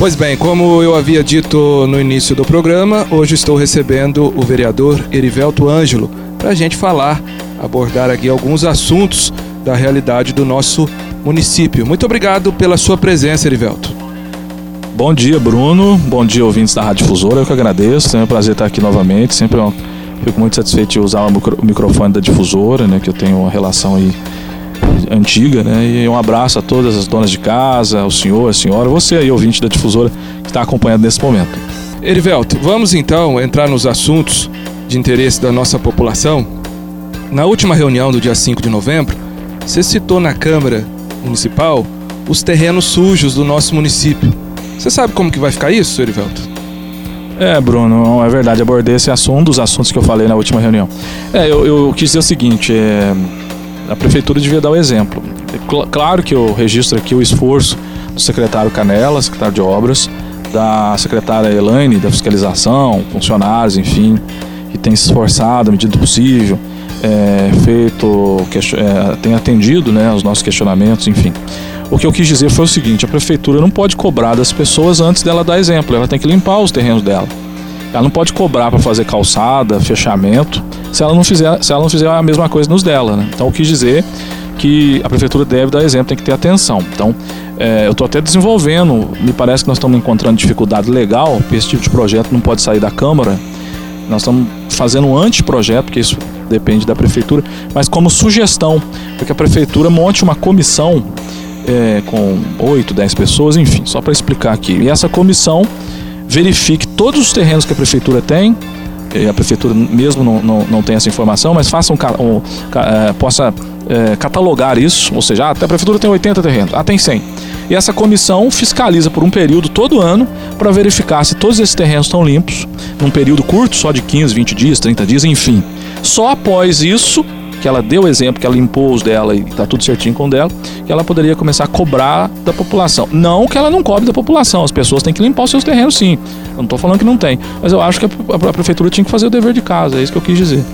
Pois bem, como eu havia dito no início do programa, hoje estou recebendo o vereador Erivelto Ângelo para a gente falar, abordar aqui alguns assuntos da realidade do nosso município. Muito obrigado pela sua presença, Erivelto. Bom dia, Bruno. Bom dia, ouvintes da Rádio Difusora. Eu que agradeço. É um prazer estar aqui novamente. Sempre fico muito satisfeito de usar o microfone da Difusora, né? Que eu tenho uma relação aí antiga, né? E um abraço a todas as donas de casa, ao senhor, a senhora, você aí, ouvinte da difusora, que está acompanhando nesse momento. Erivelto, vamos então entrar nos assuntos de interesse da nossa população. Na última reunião do dia 5 de novembro, você citou na Câmara Municipal os terrenos sujos do nosso município. Você sabe como que vai ficar isso, Erivelto? É, Bruno, é verdade. Abordei esse assunto, um dos assuntos que eu falei na última reunião. É, eu, eu quis dizer o seguinte: é, a prefeitura devia dar o exemplo. Claro que eu registro aqui o esforço do secretário Canela, secretário de Obras, da secretária Elaine, da fiscalização, funcionários, enfim, que tem se esforçado à medida do possível, é, feito, é, tem atendido né, os nossos questionamentos, enfim. O que eu quis dizer foi o seguinte: a prefeitura não pode cobrar das pessoas antes dela dar exemplo, ela tem que limpar os terrenos dela. Ela não pode cobrar para fazer calçada, fechamento, se ela não fizer, se ela não fizer a mesma coisa nos dela. Né? Então, eu quis dizer que a prefeitura deve dar exemplo, tem que ter atenção. Então, é, eu estou até desenvolvendo, me parece que nós estamos encontrando dificuldade legal, porque esse tipo de projeto não pode sair da Câmara. Nós estamos fazendo um anteprojeto, porque isso depende da prefeitura, mas como sugestão, para que a prefeitura monte uma comissão é, com 8, 10 pessoas, enfim, só para explicar aqui. E essa comissão verifique todos os terrenos que a prefeitura tem, a prefeitura mesmo não, não, não tem essa informação, mas faça um, um é, possa é, catalogar isso, ou seja, ah, a prefeitura tem 80 terrenos, ah, tem 100. E essa comissão fiscaliza por um período todo ano para verificar se todos esses terrenos estão limpos, num período curto, só de 15, 20 dias, 30 dias, enfim. Só após isso que ela deu o exemplo, que ela limpou os dela e está tudo certinho com dela, que ela poderia começar a cobrar da população. Não que ela não cobre da população, as pessoas têm que limpar os seus terrenos sim. Eu não estou falando que não tem, mas eu acho que a, prefeitura tinha que fazer o dever de casa, é isso que eu quis dizer.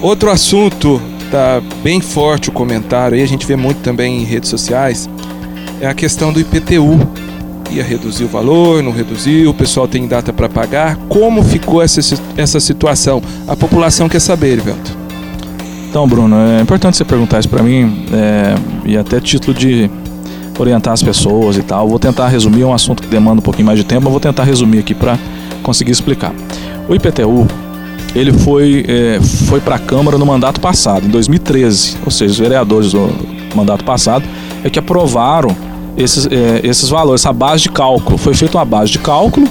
Outro assunto está bem forte o comentário, e a gente vê muito também em redes sociais, é a questão do IPTU. Ia reduzir o valor, não reduziu, o pessoal tem data para pagar. Como ficou essa, essa situação? A população quer saber, Velto. Então, Bruno, é importante você perguntar isso para mim é, e até título de orientar as pessoas e tal. Vou tentar resumir, é um assunto que demanda um pouquinho mais de tempo, mas vou tentar resumir aqui para conseguir explicar. O IPTU ele foi, é, foi para a Câmara no mandato passado, em 2013, ou seja, os vereadores do mandato passado é que aprovaram esses, é, esses valores, essa base de cálculo. Foi feita uma base de cálculo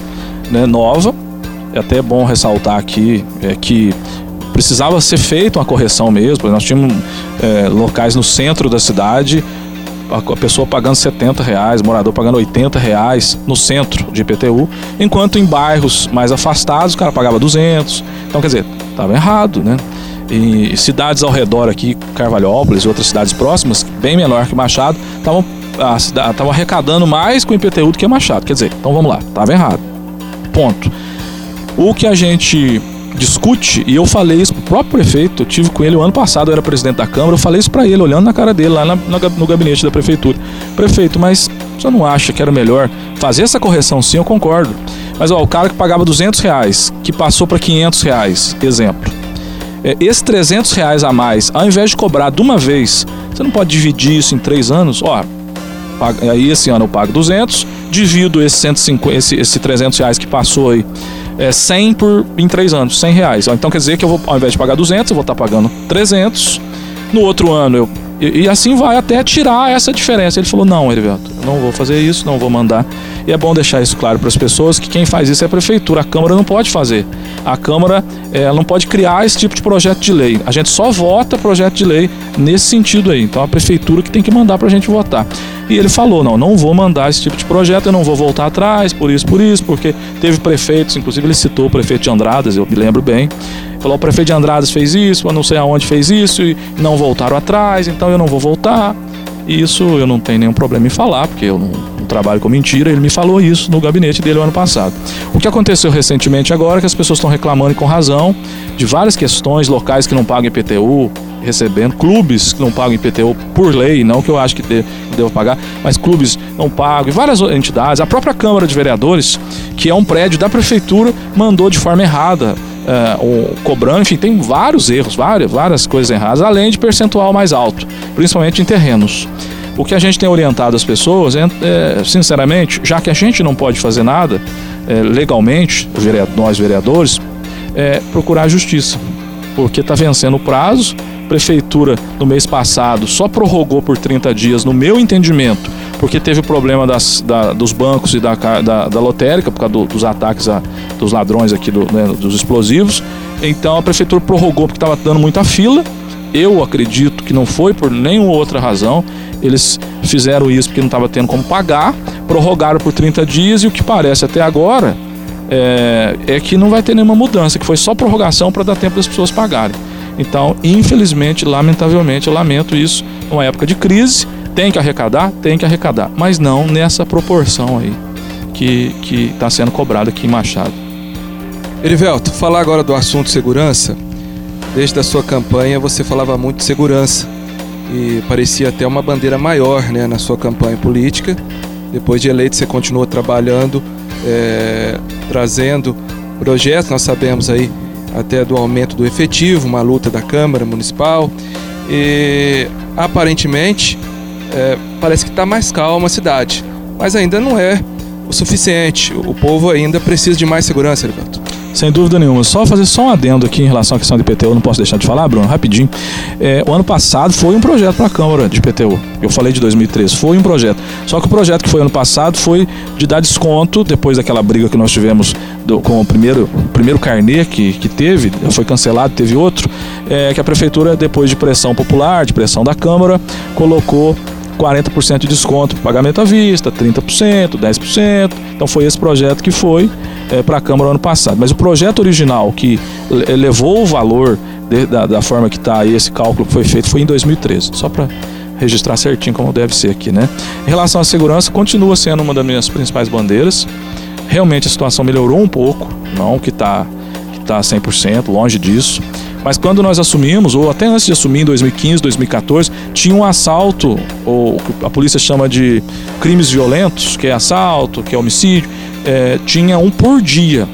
né, nova. É até bom ressaltar aqui é, que precisava ser feita uma correção mesmo. Nós tínhamos é, locais no centro da cidade, a pessoa pagando 70 reais, morador pagando 80 reais no centro de IPTU, enquanto em bairros mais afastados o cara pagava 200. Então, quer dizer, estava errado, né? E cidades ao redor aqui, Carvalhópolis e outras cidades próximas, bem menor que Machado, estavam arrecadando mais com IPTU do que Machado. Quer dizer, então vamos lá, estava errado. Ponto. O que a gente discute, e eu falei isso pro próprio prefeito, eu tive com ele o ano passado, eu era presidente da Câmara, eu falei isso para ele, olhando na cara dele, lá na, no gabinete da prefeitura. Prefeito, mas você não acha que era melhor fazer essa correção sim, eu concordo. Mas ó, o cara que pagava 200 reais, que passou para 500 reais, exemplo. É, esses 300 reais a mais, ao invés de cobrar de uma vez, você não pode dividir isso em três anos? Ó, aí esse ano eu pago 200, divido esse, 150, esse, esse 300 reais que passou aí é, 100 por, em 3 anos, 100 reais. Então quer dizer que eu vou, ao invés de pagar 200, eu vou estar pagando 300. No outro ano eu e, e, assim vai até tirar essa diferença. Ele falou: não, Erivelto, eu não vou fazer isso, não vou mandar. E é bom deixar isso claro para as pessoas que quem faz isso é a prefeitura. A Câmara não pode fazer. A Câmara ela não pode criar esse tipo de projeto de lei. A gente só vota projeto de lei nesse sentido aí. Então a prefeitura que tem que mandar para a gente votar. E ele falou: não, não vou mandar esse tipo de projeto, eu não vou voltar atrás, por isso, por isso, porque teve prefeitos, inclusive ele citou o prefeito de Andradas, eu me lembro bem. Falou: o prefeito de Andradas fez isso, eu não sei aonde fez isso, e não voltaram atrás, então eu não vou voltar. E isso eu não tenho nenhum problema em falar, porque eu não, não, trabalho com mentira. Ele me falou isso no gabinete dele ano passado. O que aconteceu recentemente agora é que as pessoas estão reclamando com razão de várias questões locais que não pagam IPTU, recebendo, clubes que não pagam IPTU por lei, não que eu acho que devo pagar, mas clubes não pagam, e várias entidades, a própria Câmara de Vereadores, que é um prédio da prefeitura, mandou de forma errada. Uh, cobrando, enfim, tem vários erros, várias, várias coisas erradas, além de percentual mais alto, principalmente em terrenos. O que a gente tem orientado as pessoas é, é sinceramente, já que a gente não pode fazer nada é, legalmente, nós vereadores, é procurar a justiça porque está vencendo o prazo. Prefeitura, no mês passado, só prorrogou por 30 dias, no meu entendimento, porque teve o problema das, da, dos bancos e da, da, da lotérica, por causa do, dos ataques a, dos ladrões aqui, do, né, dos explosivos. Então a prefeitura prorrogou porque estava dando muita fila. Eu acredito que não foi por nenhuma outra razão. Eles fizeram isso porque não estava tendo como pagar, prorrogaram por 30 dias e o que parece até agora é, é que não vai ter nenhuma mudança, que foi só prorrogação para dar tempo das pessoas pagarem. Então, infelizmente, lamentavelmente, eu lamento isso numa época de crise. Tem que arrecadar? Tem que arrecadar, mas não nessa proporção aí que está sendo cobrada aqui em Machado. Erivelto, falar agora do assunto segurança. Desde a sua campanha você falava muito de segurança e parecia até uma bandeira maior né, na sua campanha política. Depois de eleito, você continuou trabalhando é, trazendo projetos, nós sabemos aí até do aumento do efetivo, uma luta da Câmara Municipal. E aparentemente é, parece que está mais calma a cidade, mas ainda não é o suficiente. O povo ainda precisa de mais segurança, Heriberto. Sem dúvida nenhuma. Só fazer só um adendo aqui em relação à questão do IPTU, não posso deixar de falar, Bruno, rapidinho. É, o ano passado foi um projeto para a Câmara de IPTU. Eu falei de 2013, foi um projeto. Só que o projeto que foi ano passado foi de dar desconto, depois daquela briga que nós tivemos do, com o primeiro, primeiro carnê que, que teve, foi cancelado, teve outro, é, que a Prefeitura, depois de pressão popular, de pressão da Câmara, colocou 40% de desconto pagamento à vista, 30%, 10%. Então foi esse projeto que foi é, para a Câmara ano passado. Mas o projeto original que levou o valor de, da, da, forma que está aí, esse cálculo que foi feito, foi em 2013. Só para registrar certinho como deve ser aqui, né? Em relação à segurança, continua sendo uma das minhas principais bandeiras. Realmente a situação melhorou um pouco, não que está que tá 100%, longe disso. Mas quando nós assumimos, ou até antes de assumir, em 2015, 2014, tinha um assalto, ou a polícia chama de crimes violentos, que é assalto, que é homicídio, é, tinha um por dia.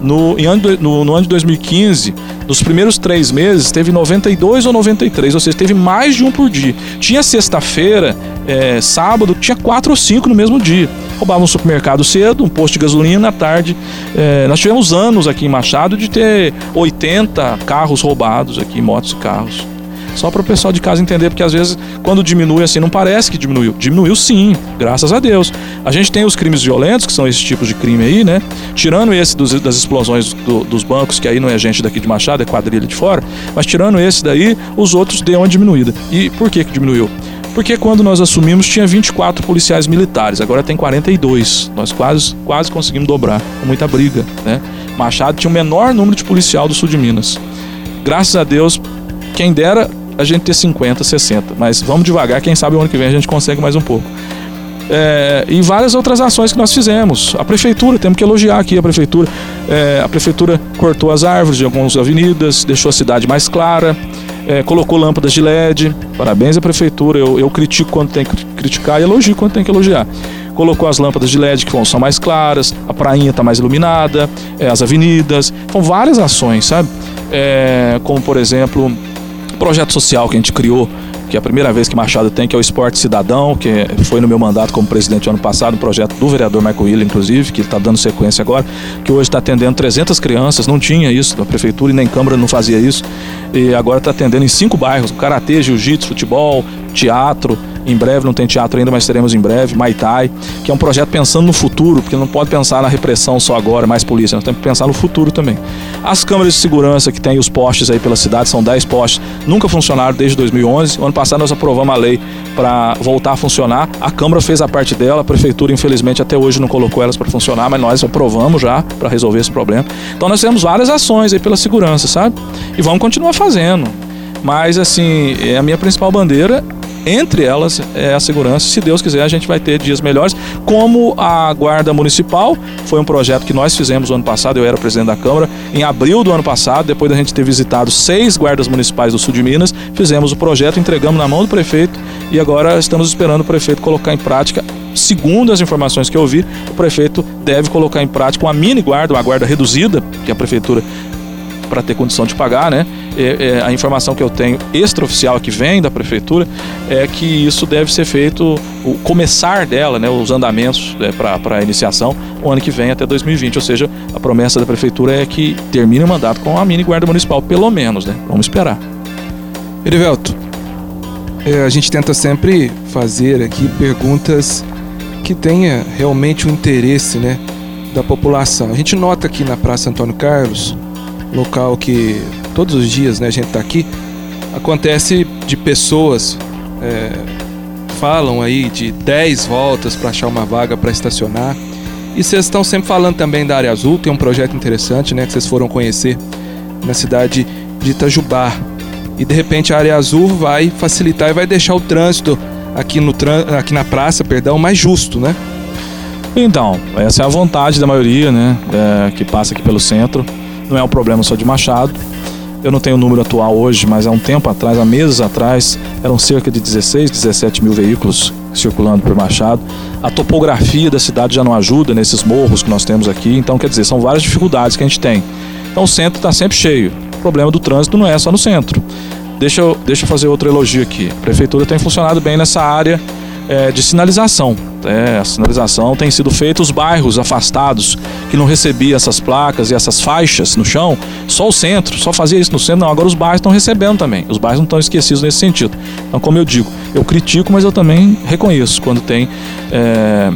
No, em ano, no, no ano de 2015, nos primeiros três meses, teve 92 ou 93, ou seja, teve mais de um por dia. Tinha sexta-feira, é, sábado, tinha quatro ou cinco no mesmo dia. Roubava um supermercado cedo, um posto de gasolina à tarde. É, nós tivemos anos aqui em Machado de ter 80 carros roubados aqui, motos e carros. Só para o pessoal de casa entender, porque às vezes quando diminui assim não parece que diminuiu. Diminuiu sim, graças a Deus. A gente tem os crimes violentos, que são esses tipos de crime aí, né? Tirando esse dos, das explosões do, dos bancos, que aí não é gente daqui de Machado, é quadrilha de fora, mas tirando esse daí, os outros deu uma diminuída. E por que, que diminuiu? Porque quando nós assumimos tinha 24 policiais militares, agora tem 42. Nós quase, quase conseguimos dobrar, com muita briga, né? Machado tinha o menor número de policial do sul de Minas. Graças a Deus, quem dera a gente ter 50, 60. Mas vamos devagar, quem sabe o ano que vem a gente consegue mais um pouco. É, e várias outras ações que nós fizemos. A prefeitura, temos que elogiar aqui a prefeitura. É, a prefeitura cortou as árvores de algumas avenidas, deixou a cidade mais clara, é, colocou lâmpadas de LED. Parabéns à prefeitura. Eu, eu critico quando tem que criticar e elogio quando tem que elogiar. Colocou as lâmpadas de LED que são mais claras, a prainha está mais iluminada, é, as avenidas. São várias ações, sabe? É, como por exemplo projeto social que a gente criou, que é a primeira vez que Machado tem, que é o Esporte Cidadão, que foi no meu mandato como presidente ano passado, um projeto do vereador Michael William, inclusive, que está dando sequência agora, que hoje está atendendo 300 crianças, não tinha isso, a prefeitura e nem Câmara não fazia isso, e agora está atendendo em cinco bairros, karatê, jiu-jitsu, futebol, teatro, em breve, não tem teatro ainda, mas teremos em breve, Maitai, que é um projeto pensando no futuro, porque não pode pensar na repressão só agora, mais polícia, nós temos que pensar no futuro também. As câmeras de segurança que tem os postes aí pela cidade, são 10 postes, nunca funcionaram desde 2011. O ano passado nós aprovamos a lei para voltar a funcionar. A Câmara fez a parte dela, a Prefeitura, infelizmente, até hoje não colocou elas para funcionar, mas nós aprovamos já para resolver esse problema. Então nós temos várias ações aí pela segurança, sabe? E vamos continuar fazendo. Mas, assim, é a minha principal bandeira Entre elas é a segurança. Se Deus quiser, a gente vai ter dias melhores. Como a Guarda Municipal, foi um projeto que nós fizemos no ano passado, eu era presidente da Câmara, em abril do ano passado, depois da gente ter visitado seis guardas municipais do sul de Minas, fizemos o projeto, entregamos na mão do prefeito e agora estamos esperando o prefeito colocar em prática segundo as informações que eu vi, o prefeito deve colocar em prática uma mini guarda, uma guarda reduzida, que a prefeitura para ter condição de pagar, né? É, é, a informação que eu tenho extraoficial que vem da prefeitura é que isso deve ser feito, o começar dela, né, os andamentos é, para a iniciação, o ano que vem até 2020. Ou seja, a promessa da prefeitura é que termine o mandato com a mini guarda municipal, pelo menos, né? Vamos esperar. Erivelto, é, a gente tenta sempre fazer aqui perguntas que tenha realmente o um interesse né, da população. A gente nota aqui na Praça Antônio Carlos, local que todos os dias né, a gente está aqui, acontece de pessoas é, falam aí de 10 voltas para achar uma vaga para estacionar. E vocês estão sempre falando também da área azul, tem um projeto interessante né, que vocês foram conhecer na cidade de Itajubá. E de repente a área azul vai facilitar e vai deixar o trânsito aqui, no, aqui na praça, perdão, mais justo, né? Então, essa é a vontade da maioria, né, é, que passa aqui pelo centro. Não é um problema só de Machado. Eu não tenho o número atual hoje, mas há um tempo atrás, há meses atrás, eram cerca de 16, 17 mil veículos circulando por Machado. A topografia da cidade já não ajuda nesses morros que nós temos aqui, então quer dizer, são várias dificuldades que a gente tem. Então o centro está sempre cheio. O problema do trânsito não é só no centro. Deixa eu, deixa eu fazer outro elogio aqui. A prefeitura tem funcionado bem nessa área é, de sinalização. É, a sinalização tem sido feita os bairros afastados que não recebiam essas placas e essas faixas no chão, só o centro, só fazia isso no centro. Não, agora os bairros estão recebendo também. Os bairros não estão esquecidos nesse sentido. Então, como eu digo, eu critico, mas eu também reconheço quando tem é,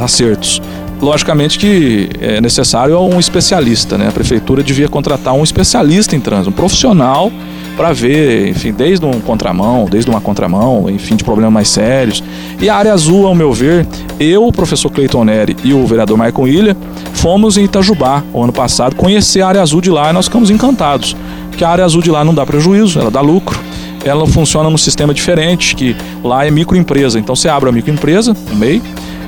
acertos. Logicamente que é necessário um especialista, né? A prefeitura devia contratar um especialista em trânsito, um profissional para ver, enfim, desde um contramão, desde uma contramão, enfim, de problemas mais sérios. E a área azul, ao meu ver, eu, o professor Cleiton Neri e o vereador Maicon Ilha fomos em Itajubá, o ano passado, conhecer a área azul de lá e nós ficamos encantados. Porque a área azul de lá não dá prejuízo, ela dá lucro. Ela funciona num sistema diferente, que lá é microempresa. Então você abre a microempresa, no MEI,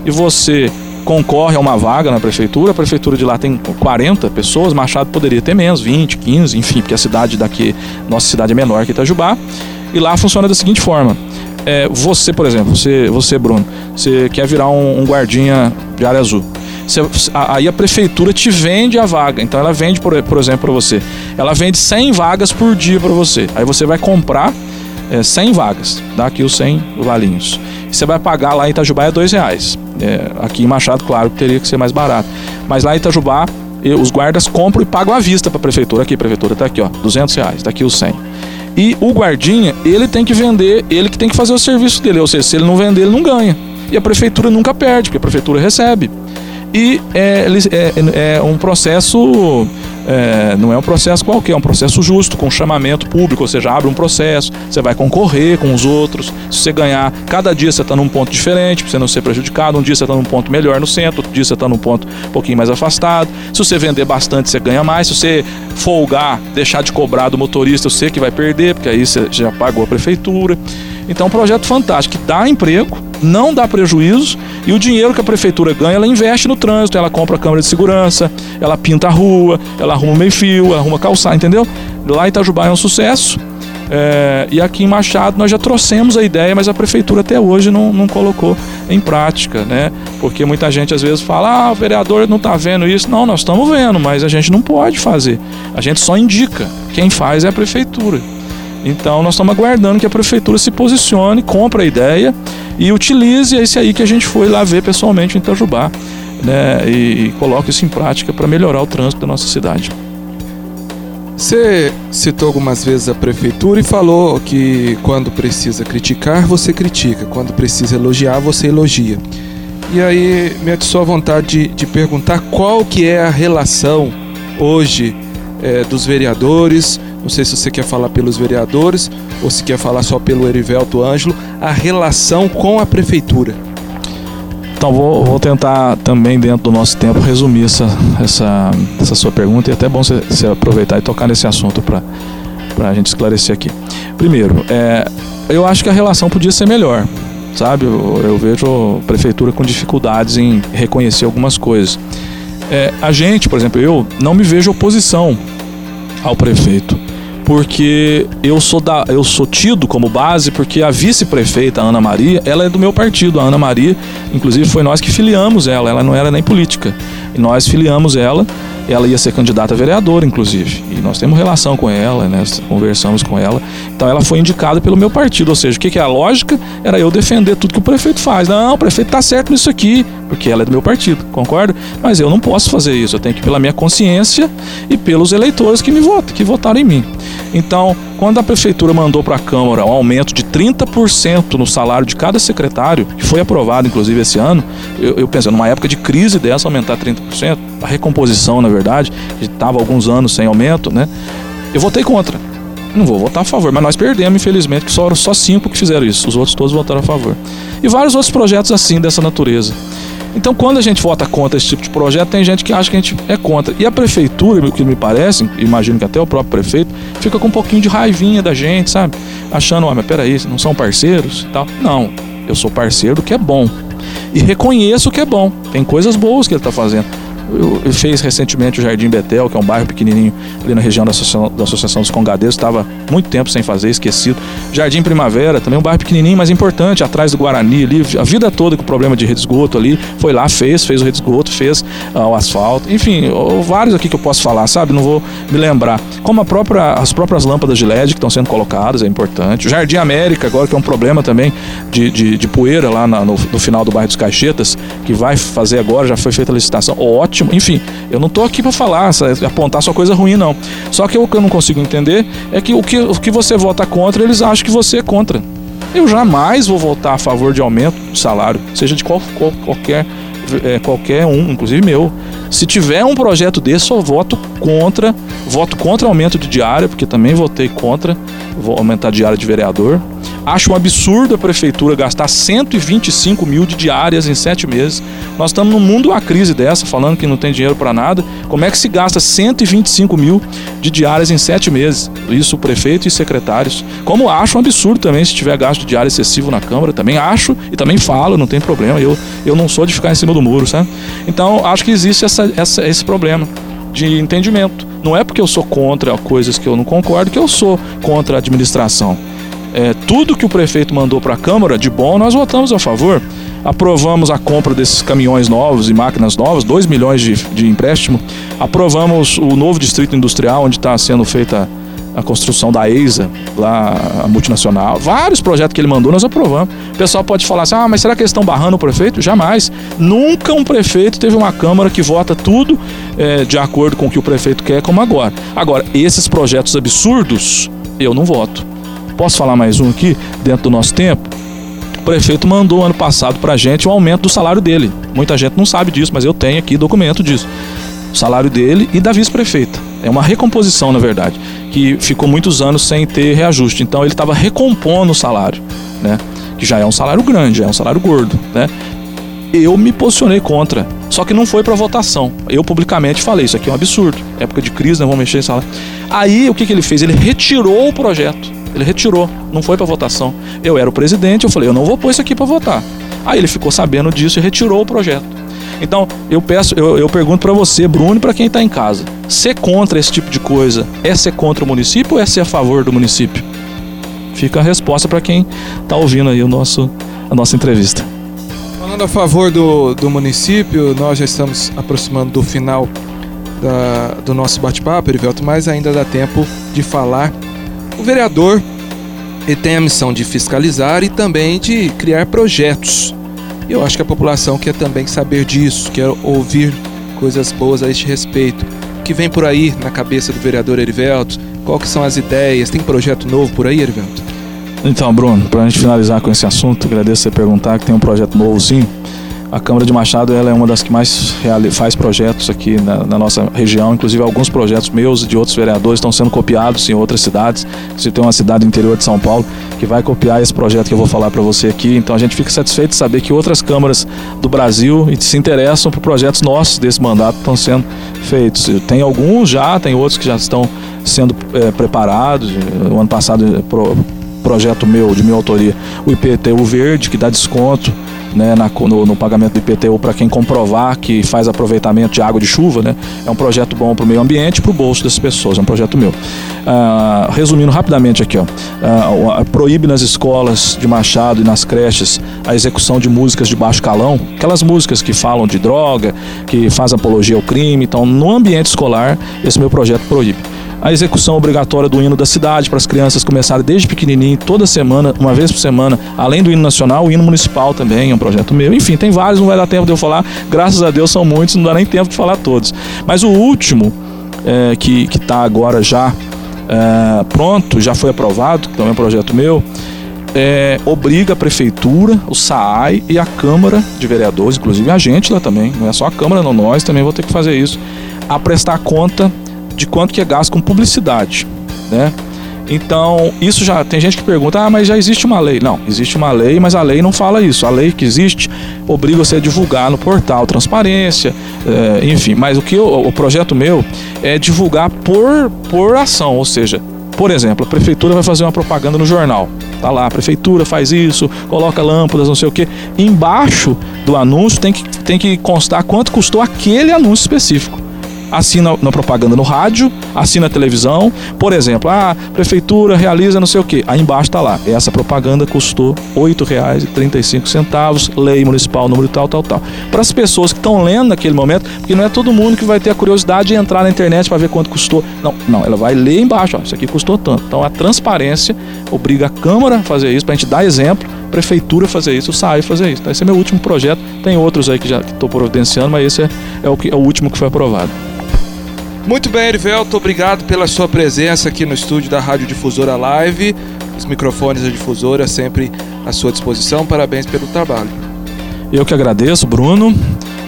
e você concorre a uma vaga na prefeitura, a prefeitura de lá tem 40 pessoas, Machado poderia ter menos, 20, 15, enfim, porque a cidade daqui, nossa cidade é menor que Itajubá, e lá funciona da seguinte forma. É, você, por exemplo, você, você, Bruno, você quer virar um, um guardinha de área azul. Você, aí a prefeitura te vende a vaga. Então ela vende, por, por exemplo, para você. Ela vende 100 vagas por dia para você. Aí você vai comprar é, 100 vagas, dá aqui os 100 valinhos. Você vai pagar lá em Itajubá é dois reais. É, aqui em Machado, claro, teria que ser mais barato. Mas lá em Itajubá, os guardas compram e pagam à vista para a prefeitura. Aqui, prefeitura, tá aqui, ó, 200 reais, tá aqui os 100. E o guardinha, ele tem que vender, ele que tem que fazer o serviço dele. Ou seja, se ele não vender, ele não ganha. E a prefeitura nunca perde, porque a prefeitura recebe. E é, é, é um processo é, não é um processo qualquer, é um processo justo, com chamamento público, ou seja, abre um processo, você vai concorrer com os outros. Se você ganhar, cada dia você está num ponto diferente, para você não ser prejudicado. Um dia você está num ponto melhor no centro, outro dia você está num ponto um pouquinho mais afastado. Se você vender bastante, você ganha mais. Se você folgar, deixar de cobrar do motorista, você que vai perder, porque aí você já pagou a prefeitura. Então, é um projeto fantástico que dá emprego, não dá prejuízo e o dinheiro que a prefeitura ganha, ela investe no trânsito, ela compra câmera de segurança, ela pinta a rua, ela arruma meio fio, ela arruma calçar, entendeu? Lá em Itajubá é um sucesso. É, e aqui em Machado nós já trouxemos a ideia, mas a prefeitura até hoje não, não colocou em prática, né? Porque muita gente às vezes fala, ah, o vereador não está vendo isso. Não, nós estamos vendo, mas a gente não pode fazer. A gente só indica. Quem faz é a prefeitura. Então nós estamos aguardando que a prefeitura se posicione, compre a ideia e utilize esse aí que a gente foi lá ver pessoalmente em Itajubá, né? E, e coloque isso em prática para melhorar o trânsito da nossa cidade. Você citou algumas vezes a prefeitura e falou que quando precisa criticar, você critica, quando precisa elogiar, você elogia. E aí me atiçou a vontade de, de perguntar qual que é a relação hoje é, dos vereadores não sei se você quer falar pelos vereadores ou se quer falar só pelo Erivelto Ângelo, a relação com a prefeitura. Então vou, vou tentar também dentro do nosso tempo resumir essa, essa, essa sua pergunta e é até bom você, aproveitar e tocar nesse assunto para a gente esclarecer aqui. Primeiro, é, eu acho que a relação podia ser melhor, sabe? Eu, eu vejo a prefeitura com dificuldades em reconhecer algumas coisas. É, a gente, por exemplo, eu não me vejo oposição ao prefeito porque eu sou da, eu sou tido como base porque a vice-prefeita Ana Maria, ela é do meu partido, a Ana Maria, inclusive foi nós que filiamos ela, ela não era nem política. E nós filiamos ela ela ia ser candidata a vereadora, inclusive. E nós temos relação com ela, né? Conversamos com ela. Então ela foi indicada pelo meu partido. Ou seja, o que, que é a lógica? Era eu defender tudo que o prefeito faz. Não, o prefeito tá certo nisso aqui, porque ela é do meu partido, concorda? Mas eu não posso fazer isso. Eu tenho que ir pela minha consciência e pelos eleitores que me votam, que votaram em mim. Então, quando a prefeitura mandou para a Câmara um aumento de 30% no salário de cada secretário, que foi aprovado inclusive esse ano, eu, eu penso, numa época de crise dessa, aumentar 30%, a recomposição, na verdade, que estava alguns anos sem aumento, né? Eu votei contra. Não vou votar a favor, mas nós perdemos, infelizmente, que só, só cinco que fizeram isso. Os outros todos votaram a favor. E vários outros projetos assim, dessa natureza. Então, quando a gente vota contra esse tipo de projeto, tem gente que acha que a gente é contra. E a prefeitura, o que me parece, imagino que até o próprio prefeito, fica com um pouquinho de raivinha da gente, sabe? Achando, ah, mas peraí, não são parceiros e tal. Não, eu sou parceiro do que é bom. E reconheço o que é bom. Tem coisas boas que ele está fazendo. Eu, fez recentemente o Jardim Betel, que é um bairro pequenininho ali na região da Associação, da Associação dos Congadeiros, estava muito tempo sem fazer, esquecido. Jardim Primavera, também um bairro pequenininho, mas importante, atrás do Guarani, ali, a vida toda com o problema de rede esgoto ali, foi lá, fez, fez o rede esgoto, fez uh, o asfalto, enfim, vários aqui que eu posso falar, sabe? Não vou me lembrar. Como própria, as próprias lâmpadas de LED que estão sendo colocadas, é importante. O Jardim América, agora que é um problema também de, de, de poeira lá na, no, no final do bairro dos Caixetas, que vai fazer agora, já foi feita a licitação, ótimo ótimo. Enfim, eu não tô aqui para falar, apontar só coisa ruim, não. Só que o que eu não consigo entender é que o que, o que você vota contra, eles acham que você é contra. Eu jamais vou votar a favor de aumento de salário, seja de qual, qual qualquer, é, qualquer um, inclusive meu. Se tiver um projeto desse, eu voto contra. Voto contra aumento de diária, porque também votei contra vou aumentar a diária de vereador. Acho um absurdo a prefeitura gastar 125 mil de diárias em sete meses. Nós estamos num mundo uma crise dessa, falando que não tem dinheiro para nada. Como é que se gasta 125 mil de diárias em sete meses? Isso o prefeito e secretários. Como acho um absurdo também se tiver gasto de diária excessivo na Câmara. Também acho e também falo, não tem problema. Eu, eu não sou de ficar em cima do muro, sabe? Então acho que existe essa, essa, esse problema de entendimento. Não é porque eu sou contra coisas que eu não concordo que eu sou contra a administração é, tudo que o prefeito mandou para a Câmara de bom, nós votamos a favor. Aprovamos a compra desses caminhões novos e máquinas novas, 2 milhões de, de empréstimo. Aprovamos o novo distrito industrial, onde está sendo feita a construção da EISA, lá a multinacional. Vários projetos que ele mandou, nós aprovamos. O pessoal pode falar assim: ah, mas será que eles estão barrando o prefeito? Jamais. Nunca um prefeito teve uma Câmara que vota tudo é, de acordo com o que o prefeito quer, como agora. Agora, esses projetos absurdos, eu não voto. Posso falar mais um aqui, dentro do nosso tempo? O prefeito mandou ano passado para a gente um aumento do salário dele. Muita gente não sabe disso, mas eu tenho aqui documento disso. O salário dele e da vice-prefeita. É uma recomposição, na verdade, que ficou muitos anos sem ter reajuste. Então ele estava recompondo o salário, né? Que já é um salário grande, é um salário gordo, né? Eu me posicionei contra. Só que não foi para votação. Eu publicamente falei, isso aqui é um absurdo. Época de crise, não vamos mexer em salário. Aí o que, que ele fez? Ele retirou o projeto. Ele retirou, não foi para votação. Eu era o presidente, eu falei, eu não vou pôr isso aqui para votar. Aí ele ficou sabendo disso e retirou o projeto. Então, eu peço, eu, eu pergunto para você, Bruno, e para quem está em casa: ser contra esse tipo de coisa é ser contra o município ou é ser a favor do município? Fica a resposta para quem está ouvindo aí o nosso, a nossa entrevista. Falando a favor do, do município, nós já estamos aproximando do final da, do nosso bate-papo, Erivelto, mas ainda dá tempo de falar o vereador ele tem a missão de fiscalizar e também de criar projetos. Eu acho que a população quer também saber disso, quer ouvir coisas boas a este respeito. O que vem por aí na cabeça do vereador Erivelto? Qual que são as ideias? Tem projeto novo por aí, Erivelto? Então, Bruno, para a gente finalizar com esse assunto, agradeço você perguntar que tem um projeto novo sim. A Câmara de Machado ela é uma das que mais faz projetos aqui na, na, nossa região, inclusive alguns projetos meus e de outros vereadores estão sendo copiados em outras cidades. Você tem uma cidade interior de São Paulo que vai copiar esse projeto que eu vou falar para você aqui. Então a gente fica satisfeito de saber que outras câmaras do Brasil se interessam por projetos nossos desse mandato estão sendo feitos. Tem alguns já, tem outros que já estão sendo é, preparados. O ano passado projeto meu, de minha autoria, o IPTU Verde, que dá desconto né, na, no, no, pagamento do IPTU para quem comprovar que faz aproveitamento de água de chuva, né, é um projeto bom para o meio ambiente e para o bolso das pessoas, é um projeto meu. Ah, resumindo rapidamente aqui, ó, ah, proíbe nas escolas de Machado e nas creches a execução de músicas de baixo calão, aquelas músicas que falam de droga, que fazem apologia ao crime, então no ambiente escolar esse meu projeto proíbe a execução obrigatória do hino da cidade para as crianças começarem desde pequenininho, toda semana, uma vez por semana, além do hino nacional, o hino municipal também é um projeto meu. Enfim, tem vários, não vai dar tempo de eu falar. Graças a Deus são muitos, não dá nem tempo de falar todos. Mas o último, é, que está agora já é, pronto, já foi aprovado, que também é um projeto meu, é, obriga a prefeitura, o SAAI e a Câmara de Vereadores, inclusive a gente lá também, não é só a Câmara, não, nós também vou ter que fazer isso, a prestar conta de quanto que é gasto com publicidade, né? Então, isso já tem gente que pergunta: "Ah, mas já existe uma lei". Não, existe uma lei, mas a lei não fala isso. A lei que existe obriga você a divulgar no portal transparência, é, enfim. Mas o que eu, o projeto meu é divulgar por por ação, ou seja, por exemplo, a prefeitura vai fazer uma propaganda no jornal. Tá lá, a prefeitura faz isso, coloca lâmpadas, não sei o quê. Embaixo do anúncio tem que, tem que constar quanto custou aquele anúncio específico assina na propaganda no rádio, assina a televisão. Por exemplo, a prefeitura realiza não sei o que. Aí embaixo está lá. Essa propaganda custou R$ 8,35, lei municipal, número tal, tal, tal. Para as pessoas que estão lendo naquele momento, porque não é todo mundo que vai ter a curiosidade de entrar na internet para ver quanto custou. Não, não, ela vai ler embaixo, ó, isso aqui custou tanto. Então a transparência obriga a Câmara a fazer isso, para a gente dar exemplo, Prefeitura fazer isso, o SAI fazer isso. Então, esse é meu último projeto. Tem outros aí que já estou providenciando, mas esse é, é, o, que, é o último que foi aprovado. Muito bem, Erivelto, obrigado pela sua presença aqui no estúdio da Rádio Difusora Live. Os microfones da Difusora sempre à sua disposição. Parabéns pelo trabalho. Eu que agradeço, Bruno.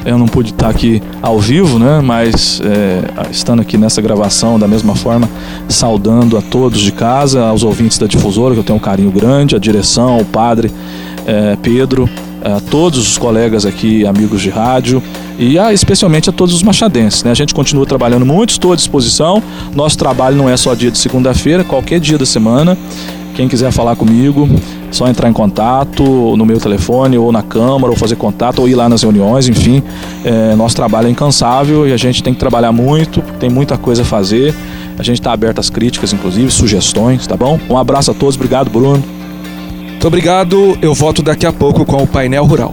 Eu não pude estar aqui ao vivo, né? Mas é, estando aqui nessa gravação, da mesma forma, saudando a todos de casa, aos ouvintes da Difusora, que eu tenho um carinho grande, a direção, o padre é, Pedro, a todos os colegas aqui, amigos de rádio e a, especialmente a todos os machadenses. Né? A gente continua trabalhando muito, estou à disposição. Nosso trabalho não é só dia de segunda-feira, qualquer dia da semana. Quem quiser falar comigo, só entrar em contato no meu telefone ou na Câmara, ou fazer contato, ou ir lá nas reuniões, enfim. É, nosso trabalho é incansável e a gente tem que trabalhar muito, tem muita coisa a fazer. A gente está aberto às críticas, inclusive, sugestões, tá bom? Um abraço a todos, obrigado, Bruno. Muito obrigado. Eu volto daqui a pouco com o painel rural.